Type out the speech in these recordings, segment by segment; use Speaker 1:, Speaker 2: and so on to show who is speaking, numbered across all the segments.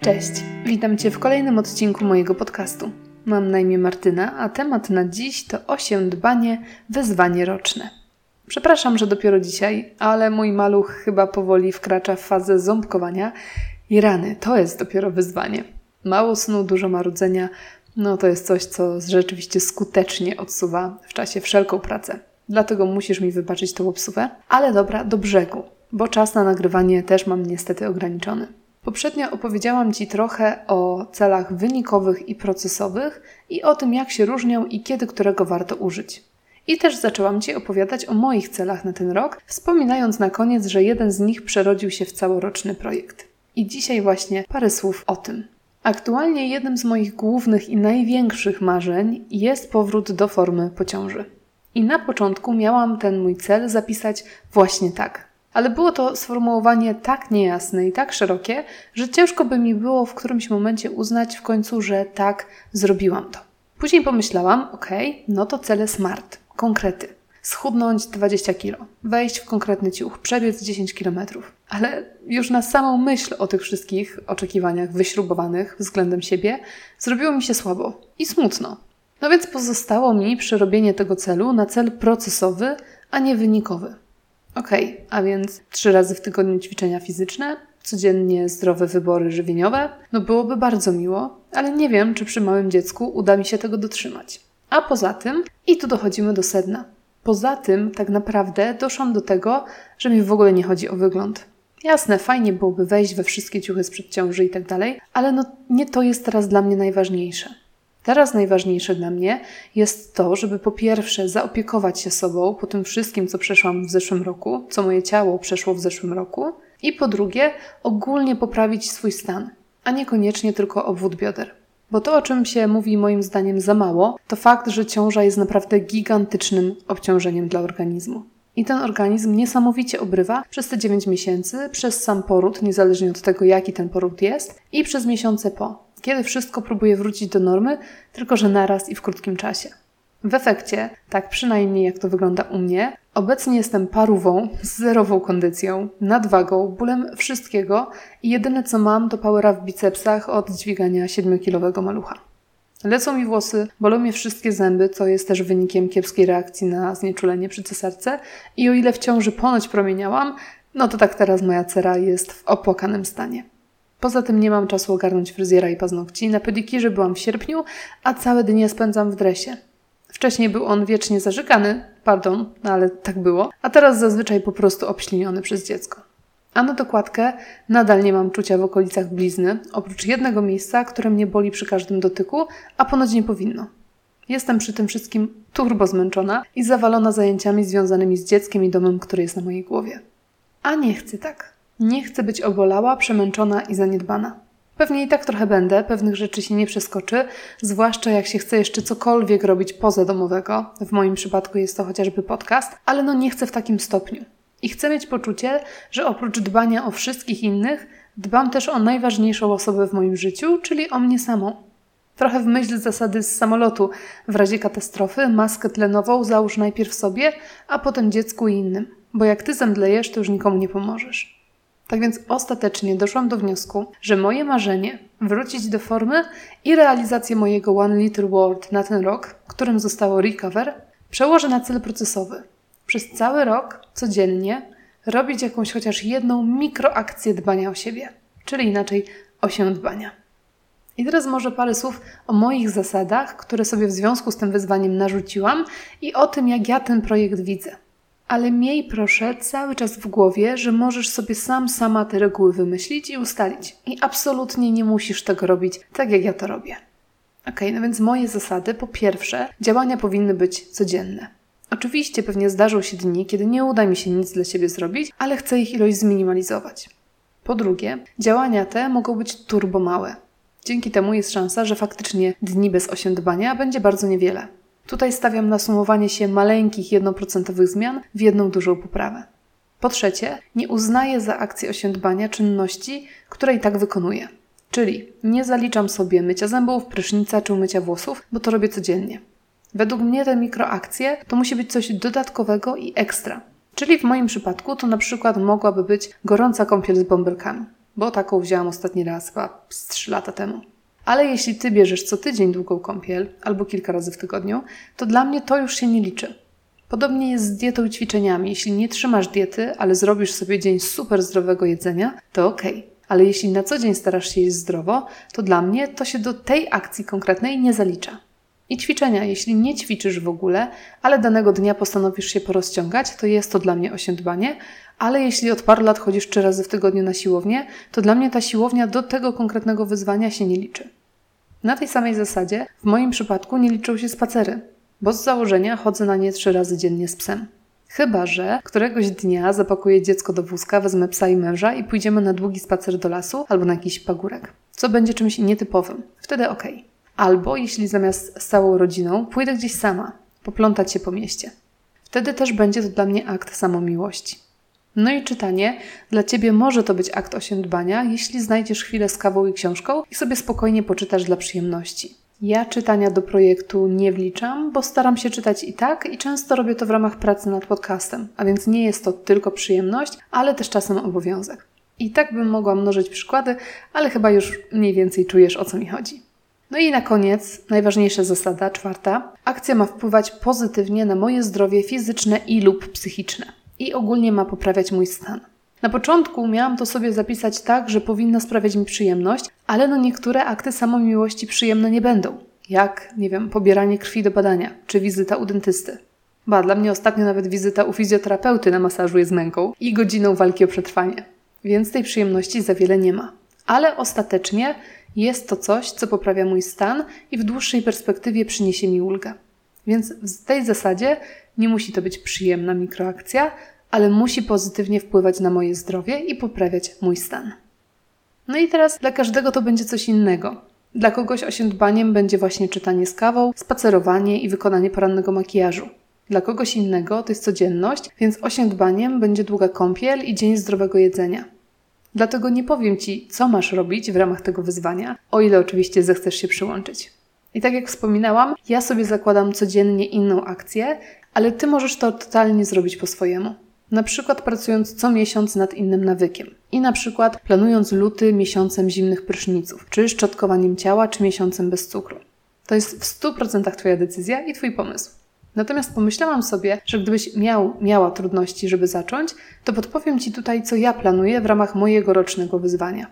Speaker 1: Cześć, witam Cię w kolejnym odcinku mojego podcastu. Mam na imię Martyna, a temat na dziś to osiądbanie, wyzwanie roczne. Przepraszam, że dopiero dzisiaj, ale mój maluch chyba powoli wkracza w fazę ząbkowania i rany, to jest dopiero wyzwanie. Mało snu, dużo marudzenia, no to jest coś, co rzeczywiście skutecznie odsuwa w czasie wszelką pracę. Dlatego musisz mi wybaczyć tą obsuwę, ale dobra, do brzegu, bo czas na nagrywanie też mam niestety ograniczony. Poprzednio opowiedziałam Ci trochę o celach wynikowych i procesowych i o tym, jak się różnią i kiedy którego warto użyć. I też zaczęłam Ci opowiadać o moich celach na ten rok, wspominając na koniec, że jeden z nich przerodził się w całoroczny projekt. I dzisiaj właśnie parę słów o tym. Aktualnie jednym z moich głównych i największych marzeń jest powrót do formy po ciąży. I na początku miałam ten mój cel zapisać właśnie tak, ale było to sformułowanie tak niejasne i tak szerokie, że ciężko by mi było w którymś momencie uznać w końcu, że tak zrobiłam to. Później pomyślałam, ok, no to cele smart, konkrety. Schudnąć 20 kg, wejść w konkretny ciuch, przebiec 10 km. Ale już na samą myśl o tych wszystkich oczekiwaniach wyśrubowanych względem siebie zrobiło mi się słabo i smutno. No więc pozostało mi przerobienie tego celu na cel procesowy, a nie wynikowy. Okay, a więc trzy razy w tygodniu ćwiczenia fizyczne, codziennie zdrowe wybory żywieniowe. No byłoby bardzo miło, ale nie wiem, czy przy małym dziecku uda mi się tego dotrzymać. A poza tym, i tu dochodzimy do sedna. Poza tym, tak naprawdę doszłam do tego, że mi w ogóle nie chodzi o wygląd. Jasne, fajnie byłoby wejść we wszystkie ciuchy sprzed ciąży i tak dalej, ale no nie to jest teraz dla mnie najważniejsze. Teraz najważniejsze dla mnie jest to, żeby po pierwsze zaopiekować się sobą po tym wszystkim, co przeszłam w zeszłym roku, co moje ciało przeszło w zeszłym roku, i po drugie ogólnie poprawić swój stan, a niekoniecznie tylko obwód bioder. Bo to, o czym się mówi moim zdaniem za mało, to fakt, że ciąża jest naprawdę gigantycznym obciążeniem dla organizmu. I ten organizm niesamowicie obrywa przez te 9 miesięcy, przez sam poród, niezależnie od tego, jaki ten poród jest, i przez miesiące po kiedy wszystko próbuje wrócić do normy, tylko że naraz i w krótkim czasie. W efekcie, tak przynajmniej jak to wygląda u mnie, obecnie jestem parówą z zerową kondycją, nadwagą, bólem wszystkiego i jedyne co mam to powera w bicepsach od dźwigania 7-kilowego malucha. Lecą mi włosy, bolą mnie wszystkie zęby, co jest też wynikiem kiepskiej reakcji na znieczulenie przy cesarce i o ile w ciąży ponoć promieniałam, no to tak teraz moja cera jest w opłakanym stanie. Poza tym nie mam czasu ogarnąć fryzjera i paznokci. Na pedikirze byłam w sierpniu, a całe dnie spędzam w dresie. Wcześniej był on wiecznie zażygany, pardon, no ale tak było, a teraz zazwyczaj po prostu obśliniony przez dziecko. A na dokładkę nadal nie mam czucia w okolicach blizny, oprócz jednego miejsca, które mnie boli przy każdym dotyku, a ponoć nie powinno. Jestem przy tym wszystkim turbo zmęczona i zawalona zajęciami związanymi z dzieckiem i domem, który jest na mojej głowie. A nie chcę tak. Nie chcę być obolała, przemęczona i zaniedbana. Pewnie i tak trochę będę, pewnych rzeczy się nie przeskoczy, zwłaszcza jak się chce jeszcze cokolwiek robić poza domowego. W moim przypadku jest to chociażby podcast, ale no nie chcę w takim stopniu. I chcę mieć poczucie, że oprócz dbania o wszystkich innych, dbam też o najważniejszą osobę w moim życiu, czyli o mnie samą. Trochę w myśl zasady z samolotu. W razie katastrofy maskę tlenową załóż najpierw sobie, a potem dziecku i innym. Bo jak ty zemdlejesz, to już nikomu nie pomożesz. Tak więc ostatecznie doszłam do wniosku, że moje marzenie wrócić do formy i realizację mojego One Little World na ten rok, którym zostało Recover, przełożę na cel procesowy. Przez cały rok, codziennie, robić jakąś chociaż jedną mikroakcję dbania o siebie, czyli inaczej osiądbania. I teraz może parę słów o moich zasadach, które sobie w związku z tym wyzwaniem narzuciłam i o tym, jak ja ten projekt widzę. Ale miej proszę cały czas w głowie, że możesz sobie sam, sama te reguły wymyślić i ustalić. I absolutnie nie musisz tego robić tak, jak ja to robię. Ok, no więc moje zasady. Po pierwsze, działania powinny być codzienne. Oczywiście pewnie zdarzą się dni, kiedy nie uda mi się nic dla siebie zrobić, ale chcę ich ilość zminimalizować. Po drugie, działania te mogą być turbo małe. Dzięki temu jest szansa, że faktycznie dni bez osiądbania będzie bardzo niewiele. Tutaj stawiam na sumowanie się maleńkich jednoprocentowych zmian w jedną dużą poprawę. Po trzecie, nie uznaję za akcję osiądbania czynności, które i tak wykonuję. Czyli nie zaliczam sobie mycia zębów, prysznica czy umycia włosów, bo to robię codziennie. Według mnie te mikroakcje to musi być coś dodatkowego i ekstra. Czyli w moim przypadku to na przykład mogłaby być gorąca kąpiel z bąbelkami, bo taką wzięłam ostatni raz chyba z 3 lata temu. Ale jeśli ty bierzesz co tydzień długą kąpiel albo kilka razy w tygodniu, to dla mnie to już się nie liczy. Podobnie jest z dietą i ćwiczeniami. Jeśli nie trzymasz diety, ale zrobisz sobie dzień super zdrowego jedzenia, to ok. Ale jeśli na co dzień starasz się jeść zdrowo, to dla mnie to się do tej akcji konkretnej nie zalicza. I ćwiczenia, jeśli nie ćwiczysz w ogóle, ale danego dnia postanowisz się porozciągać, to jest to dla mnie osiądbanie, ale jeśli od paru lat chodzisz trzy razy w tygodniu na siłownię, to dla mnie ta siłownia do tego konkretnego wyzwania się nie liczy. Na tej samej zasadzie w moim przypadku nie liczą się spacery, bo z założenia chodzę na nie trzy razy dziennie z psem. Chyba, że któregoś dnia zapakuję dziecko do wózka, wezmę psa i męża i pójdziemy na długi spacer do lasu albo na jakiś pagórek, co będzie czymś nietypowym. Wtedy. Okay. Albo jeśli zamiast z całą rodziną pójdę gdzieś sama, poplątać się po mieście. Wtedy też będzie to dla mnie akt samomiłości. No i czytanie. Dla Ciebie może to być akt osiądbania, jeśli znajdziesz chwilę z kawą i książką i sobie spokojnie poczytasz dla przyjemności. Ja czytania do projektu nie wliczam, bo staram się czytać i tak i często robię to w ramach pracy nad podcastem, a więc nie jest to tylko przyjemność, ale też czasem obowiązek. I tak bym mogła mnożyć przykłady, ale chyba już mniej więcej czujesz o co mi chodzi. No i na koniec, najważniejsza zasada, czwarta. Akcja ma wpływać pozytywnie na moje zdrowie fizyczne i lub psychiczne. I ogólnie ma poprawiać mój stan. Na początku miałam to sobie zapisać tak, że powinna sprawiać mi przyjemność, ale no niektóre akty samomiłości przyjemne nie będą. Jak, nie wiem, pobieranie krwi do badania, czy wizyta u dentysty. Ba, dla mnie ostatnio nawet wizyta u fizjoterapeuty na masażu jest męką i godziną walki o przetrwanie. Więc tej przyjemności za wiele nie ma. Ale ostatecznie jest to coś, co poprawia mój stan i w dłuższej perspektywie przyniesie mi ulgę. Więc w tej zasadzie nie musi to być przyjemna mikroakcja, ale musi pozytywnie wpływać na moje zdrowie i poprawiać mój stan. No i teraz dla każdego to będzie coś innego. Dla kogoś osiądbaniem będzie właśnie czytanie z kawą, spacerowanie i wykonanie porannego makijażu. Dla kogoś innego to jest codzienność, więc osiądbaniem będzie długa kąpiel i dzień zdrowego jedzenia. Dlatego nie powiem Ci, co masz robić w ramach tego wyzwania, o ile oczywiście zechcesz się przyłączyć. I tak jak wspominałam, ja sobie zakładam codziennie inną akcję, ale Ty możesz to totalnie zrobić po swojemu. Na przykład pracując co miesiąc nad innym nawykiem. I na przykład planując luty miesiącem zimnych pryszniców, czy szczotkowaniem ciała, czy miesiącem bez cukru. To jest w 100% Twoja decyzja i Twój pomysł. Natomiast pomyślałam sobie, że gdybyś miał, miała trudności, żeby zacząć, to podpowiem Ci tutaj, co ja planuję w ramach mojego rocznego wyzwania.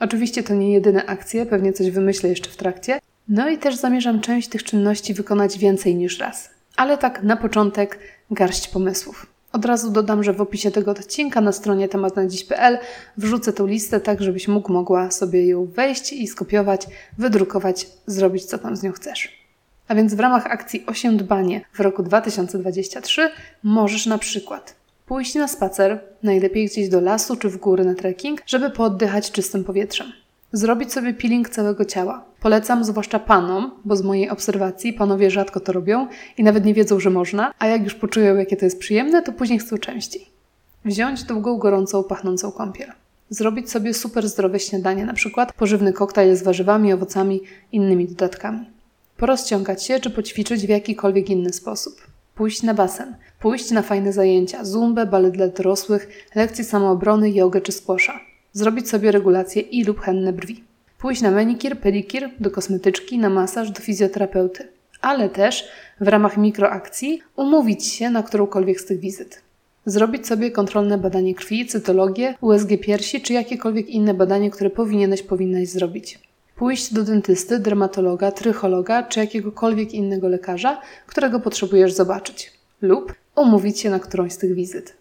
Speaker 1: Oczywiście to nie jedyne akcje, pewnie coś wymyślę jeszcze w trakcie. No i też zamierzam część tych czynności wykonać więcej niż raz. Ale tak na początek garść pomysłów. Od razu dodam, że w opisie tego odcinka na stronie tematnadziś.pl wrzucę tą listę tak, żebyś mógł, mogła sobie ją wejść i skopiować, wydrukować, zrobić co tam z nią chcesz. A więc w ramach akcji 8 dbanie w roku 2023 możesz na przykład pójść na spacer, najlepiej gdzieś do lasu czy w góry na trekking, żeby pooddychać czystym powietrzem. Zrobić sobie peeling całego ciała. Polecam zwłaszcza panom, bo z mojej obserwacji panowie rzadko to robią i nawet nie wiedzą, że można, a jak już poczują, jakie to jest przyjemne, to później chcą częściej. Wziąć długą, gorącą, pachnącą kąpiel. Zrobić sobie super zdrowe śniadanie, na przykład pożywny koktajl z warzywami, owocami, innymi dodatkami porozciągać się czy poćwiczyć w jakikolwiek inny sposób. Pójść na basen, pójść na fajne zajęcia, zumbę, balet dla dorosłych, lekcje samoobrony, jogę czy squasha. Zrobić sobie regulację i lub henne brwi. Pójść na manikir, pedikir, do kosmetyczki, na masaż, do fizjoterapeuty. Ale też w ramach mikroakcji umówić się na którąkolwiek z tych wizyt. Zrobić sobie kontrolne badanie krwi, cytologię, USG piersi czy jakiekolwiek inne badanie, które powinieneś, powinnaś zrobić pójść do dentysty, dermatologa, trychologa czy jakiegokolwiek innego lekarza, którego potrzebujesz zobaczyć, lub umówić się na którąś z tych wizyt.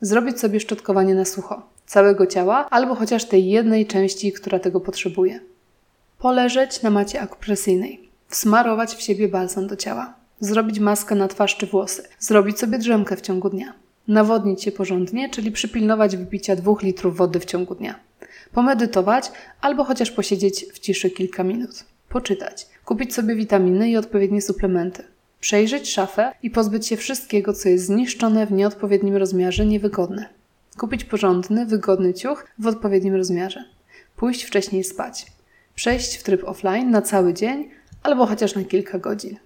Speaker 1: Zrobić sobie szczotkowanie na sucho, całego ciała albo chociaż tej jednej części, która tego potrzebuje. Poleżeć na macie akupresyjnej, wsmarować w siebie balsam do ciała, zrobić maskę na twarz czy włosy, zrobić sobie drzemkę w ciągu dnia, nawodnić się porządnie, czyli przypilnować wypicia dwóch litrów wody w ciągu dnia. Pomedytować albo chociaż posiedzieć w ciszy kilka minut, poczytać, kupić sobie witaminy i odpowiednie suplementy, przejrzeć szafę i pozbyć się wszystkiego, co jest zniszczone w nieodpowiednim rozmiarze, niewygodne. Kupić porządny, wygodny ciuch w odpowiednim rozmiarze. Pójść wcześniej spać. przejść w tryb offline na cały dzień albo chociaż na kilka godzin.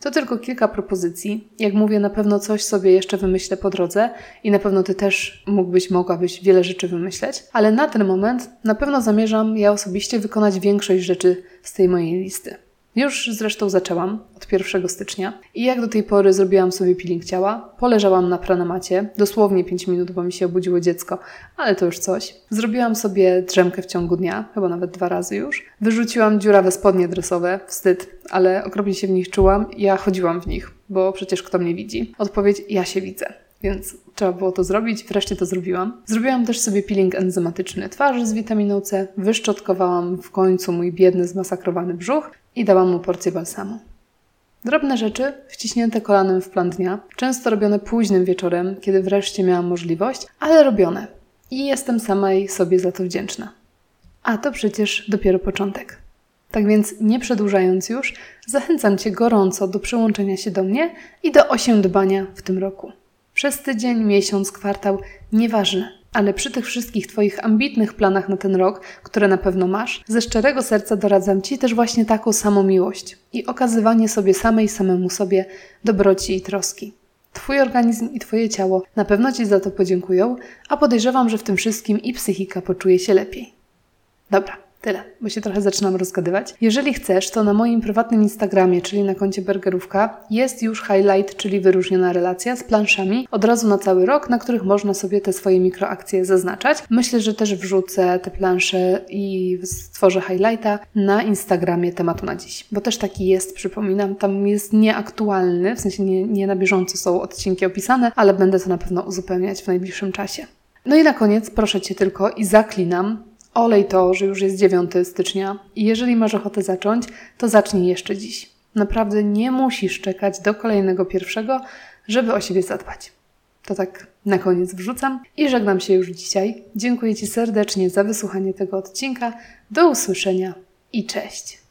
Speaker 1: To tylko kilka propozycji. Jak mówię, na pewno coś sobie jeszcze wymyślę po drodze i na pewno Ty też mógłbyś, mogłabyś wiele rzeczy wymyśleć, ale na ten moment na pewno zamierzam ja osobiście wykonać większość rzeczy z tej mojej listy. Już zresztą zaczęłam od 1 stycznia i jak do tej pory zrobiłam sobie peeling ciała, poleżałam na pranamacie, dosłownie 5 minut, bo mi się obudziło dziecko, ale to już coś. Zrobiłam sobie drzemkę w ciągu dnia, chyba nawet dwa razy już. Wyrzuciłam dziurawe spodnie dresowe, wstyd, ale okropnie się w nich czułam. Ja chodziłam w nich, bo przecież kto mnie widzi? Odpowiedź, ja się widzę więc trzeba było to zrobić. Wreszcie to zrobiłam. Zrobiłam też sobie peeling enzymatyczny twarzy z witaminą C, wyszczotkowałam w końcu mój biedny, zmasakrowany brzuch i dałam mu porcję balsamu. Drobne rzeczy, wciśnięte kolanem w plan dnia, często robione późnym wieczorem, kiedy wreszcie miałam możliwość, ale robione. I jestem samej sobie za to wdzięczna. A to przecież dopiero początek. Tak więc, nie przedłużając już, zachęcam Cię gorąco do przyłączenia się do mnie i do osiądbania w tym roku. Przez tydzień, miesiąc, kwartał, nieważne. Ale przy tych wszystkich Twoich ambitnych planach na ten rok, które na pewno masz, ze szczerego serca doradzam Ci też właśnie taką samą miłość i okazywanie sobie samej samemu sobie dobroci i troski. Twój organizm i Twoje ciało na pewno Ci za to podziękują, a podejrzewam, że w tym wszystkim i psychika poczuje się lepiej. Dobra, Tyle, bo się trochę zaczynam rozgadywać. Jeżeli chcesz, to na moim prywatnym Instagramie, czyli na koncie Burgerówka, jest już highlight, czyli wyróżniona relacja z planszami od razu na cały rok, na których można sobie te swoje mikroakcje zaznaczać. Myślę, że też wrzucę te plansze i stworzę highlighta na Instagramie tematu na dziś, bo też taki jest, przypominam, tam jest nieaktualny, w sensie nie, nie na bieżąco są odcinki opisane, ale będę to na pewno uzupełniać w najbliższym czasie. No i na koniec proszę Cię tylko i zaklinam, Olej to, że już jest 9 stycznia i jeżeli masz ochotę zacząć, to zacznij jeszcze dziś. Naprawdę nie musisz czekać do kolejnego pierwszego, żeby o siebie zadbać. To tak na koniec wrzucam i żegnam się już dzisiaj. Dziękuję Ci serdecznie za wysłuchanie tego odcinka. Do usłyszenia i cześć.